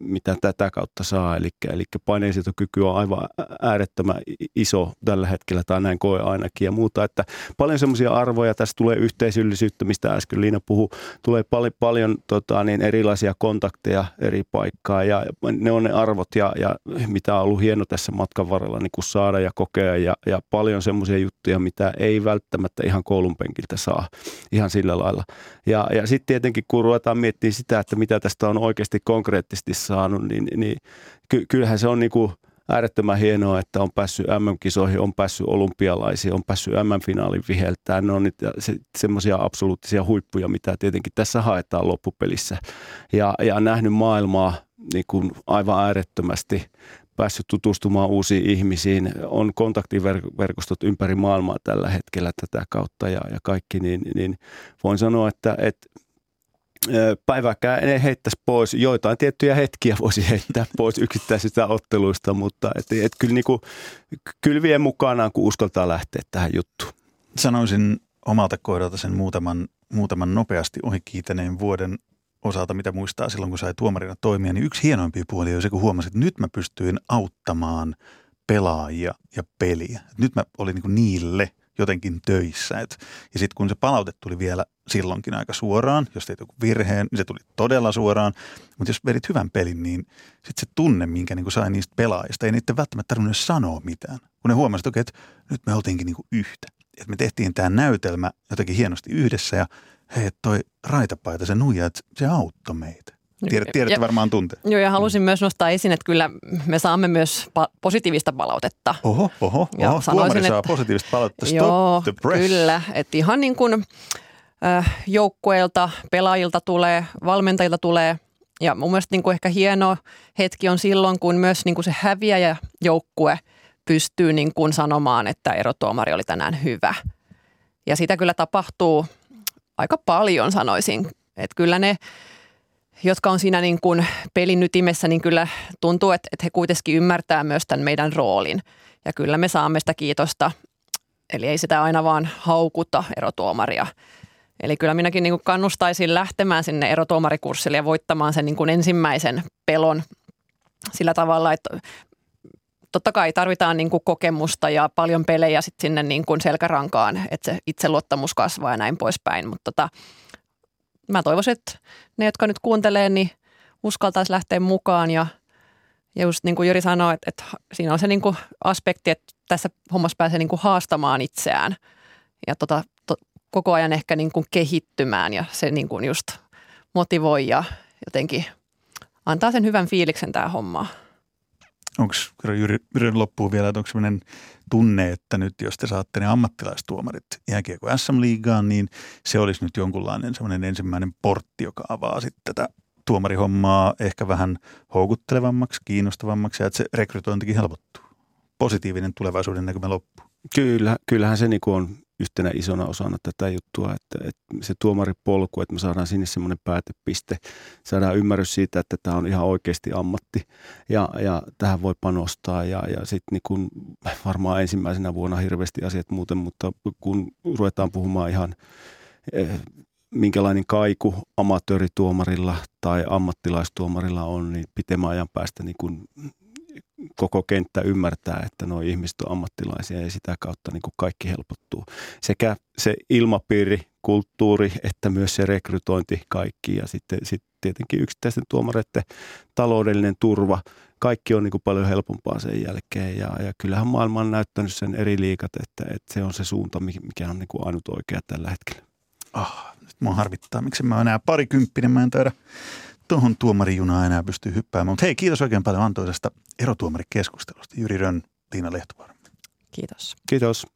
mitä tätä kautta saa. Eli, eli paineensietokyky on aivan äärettömän iso tällä hetkellä, tai näin koe ainakin ja muuta. Että paljon semmoisia arvoja, tässä tulee yhteisöllisyyttä, mistä äsken Liina puhui, tulee paljon, paljon tota, niin erilaisia kontakteja eri paikkaa ja ne on ne arvot ja, ja mitä on ollut hieno tässä matkan varrella niin kuin saada ja kokea ja, ja paljon semmoisia juttuja, mitä ei välttämättä ihan koulun penkiltä että saa ihan sillä lailla. Ja, ja sitten tietenkin kun ruvetaan miettimään sitä, että mitä tästä on oikeasti konkreettisesti saanut, niin, niin ky, kyllähän se on niin kuin äärettömän hienoa, että on päässyt MM-kisoihin, on päässyt olympialaisiin, on päässyt MM-finaalin viheltää. Ne on niitä se, semmoisia absoluuttisia huippuja, mitä tietenkin tässä haetaan loppupelissä. Ja, ja nähnyt maailmaa niin kuin aivan äärettömästi päässyt tutustumaan uusiin ihmisiin. On kontaktiverkostot ympäri maailmaa tällä hetkellä tätä kautta ja, ja kaikki, niin, niin voin sanoa, että, että päiväkään ei heittäisi pois. Joitain tiettyjä hetkiä voisi heittää pois yksittäisistä otteluista, mutta et, et kyllä, niin kuin, kyllä vie mukanaan, kun uskaltaa lähteä tähän juttuun. Sanoisin omalta kohdalta sen muutaman, muutaman nopeasti ohikiitäneen vuoden osalta, mitä muistaa silloin, kun sai tuomarina toimia, niin yksi hienoimpia puolia oli se, kun huomasin, että nyt mä pystyin auttamaan pelaajia ja peliä. Nyt mä olin niin niille jotenkin töissä. Et, ja sitten kun se palaute tuli vielä silloinkin aika suoraan, jos teit joku virheen, niin se tuli todella suoraan. Mutta jos vedit hyvän pelin, niin sitten se tunne, minkä niin sai niistä pelaajista, ei niiden välttämättä tarvinnut sanoa mitään. Kun ne huomasivat, että, että nyt me oltiinkin niin yhtä. Että me tehtiin tämä näytelmä jotenkin hienosti yhdessä ja hei, toi raitapaita, se nuija, että se auttoi meitä. Tiedät, tiedätte ja, varmaan tunte. Joo, ja halusin mm. myös nostaa esiin, että kyllä me saamme myös pa- positiivista palautetta. Oho, oho, ja oho. Sanoisin, että, saa positiivista palautetta. Stop joo, the press. kyllä. Että ihan niin kuin äh, joukkueilta, pelaajilta tulee, valmentajilta tulee. Ja mun mielestä niin kuin ehkä hieno hetki on silloin, kun myös niin kuin se häviäjä joukkue pystyy niin kuin sanomaan, että erotuomari oli tänään hyvä. Ja sitä kyllä tapahtuu – aika paljon sanoisin. Että kyllä ne, jotka on siinä niin kuin pelin ytimessä, niin kyllä tuntuu, että, että he kuitenkin ymmärtää myös tämän meidän roolin. Ja kyllä me saamme sitä kiitosta. Eli ei sitä aina vaan haukuta erotuomaria. Eli kyllä minäkin niin kuin kannustaisin lähtemään sinne erotuomarikurssille ja voittamaan sen niin kuin ensimmäisen pelon sillä tavalla, että totta kai tarvitaan niin kuin kokemusta ja paljon pelejä sit sinne niin kuin selkärankaan, että se itseluottamus kasvaa ja näin poispäin. Mutta tota, mä toivoisin, että ne, jotka nyt kuuntelee, niin uskaltaisi lähteä mukaan ja, ja just niin kuin Jyri sanoi, että, että siinä on se niin kuin aspekti, että tässä hommassa pääsee niin kuin haastamaan itseään ja tota, to, koko ajan ehkä niin kuin kehittymään ja se niin kuin just motivoi ja jotenkin antaa sen hyvän fiiliksen tämä homma onko Jyri, Jyri loppuun vielä, että onko sellainen tunne, että nyt jos te saatte ne ammattilaistuomarit jääkiekko SM-liigaan, niin se olisi nyt jonkunlainen semmoinen ensimmäinen portti, joka avaa sitten tätä tuomarihommaa ehkä vähän houkuttelevammaksi, kiinnostavammaksi ja että se rekrytointikin helpottuu. Positiivinen tulevaisuuden näkymä loppuu. Kyllä, kyllähän se niin on yhtenä isona osana tätä juttua, että, että se tuomaripolku, että me saadaan sinne semmoinen päätepiste, saadaan ymmärrys siitä, että tämä on ihan oikeasti ammatti. Ja, ja tähän voi panostaa ja, ja sitten niin varmaan ensimmäisenä vuonna hirveästi asiat muuten, mutta kun ruvetaan puhumaan ihan eh, minkälainen kaiku amatöörituomarilla tai ammattilaistuomarilla on, niin pitemmän ajan päästä niin kuin koko kenttä ymmärtää, että nuo ihmiset on ammattilaisia ja sitä kautta niin kuin kaikki helpottuu. Sekä se ilmapiiri, kulttuuri, että myös se rekrytointi kaikki ja sitten, sitten tietenkin yksittäisten tuomareiden taloudellinen turva. Kaikki on niin kuin paljon helpompaa sen jälkeen ja, ja kyllähän maailma on näyttänyt sen eri liikat, että, että se on se suunta, mikä on niin kuin ainut oikea tällä hetkellä. Ah, nyt mua harvittaa, miksi mä oon enää parikymppinen, mä en taida tuohon tuomarijunaan enää pystyy hyppäämään. Mutta hei, kiitos oikein paljon antoisesta erotuomarikeskustelusta. Jyri Rönn, Tiina Lehtovaara. Kiitos. Kiitos.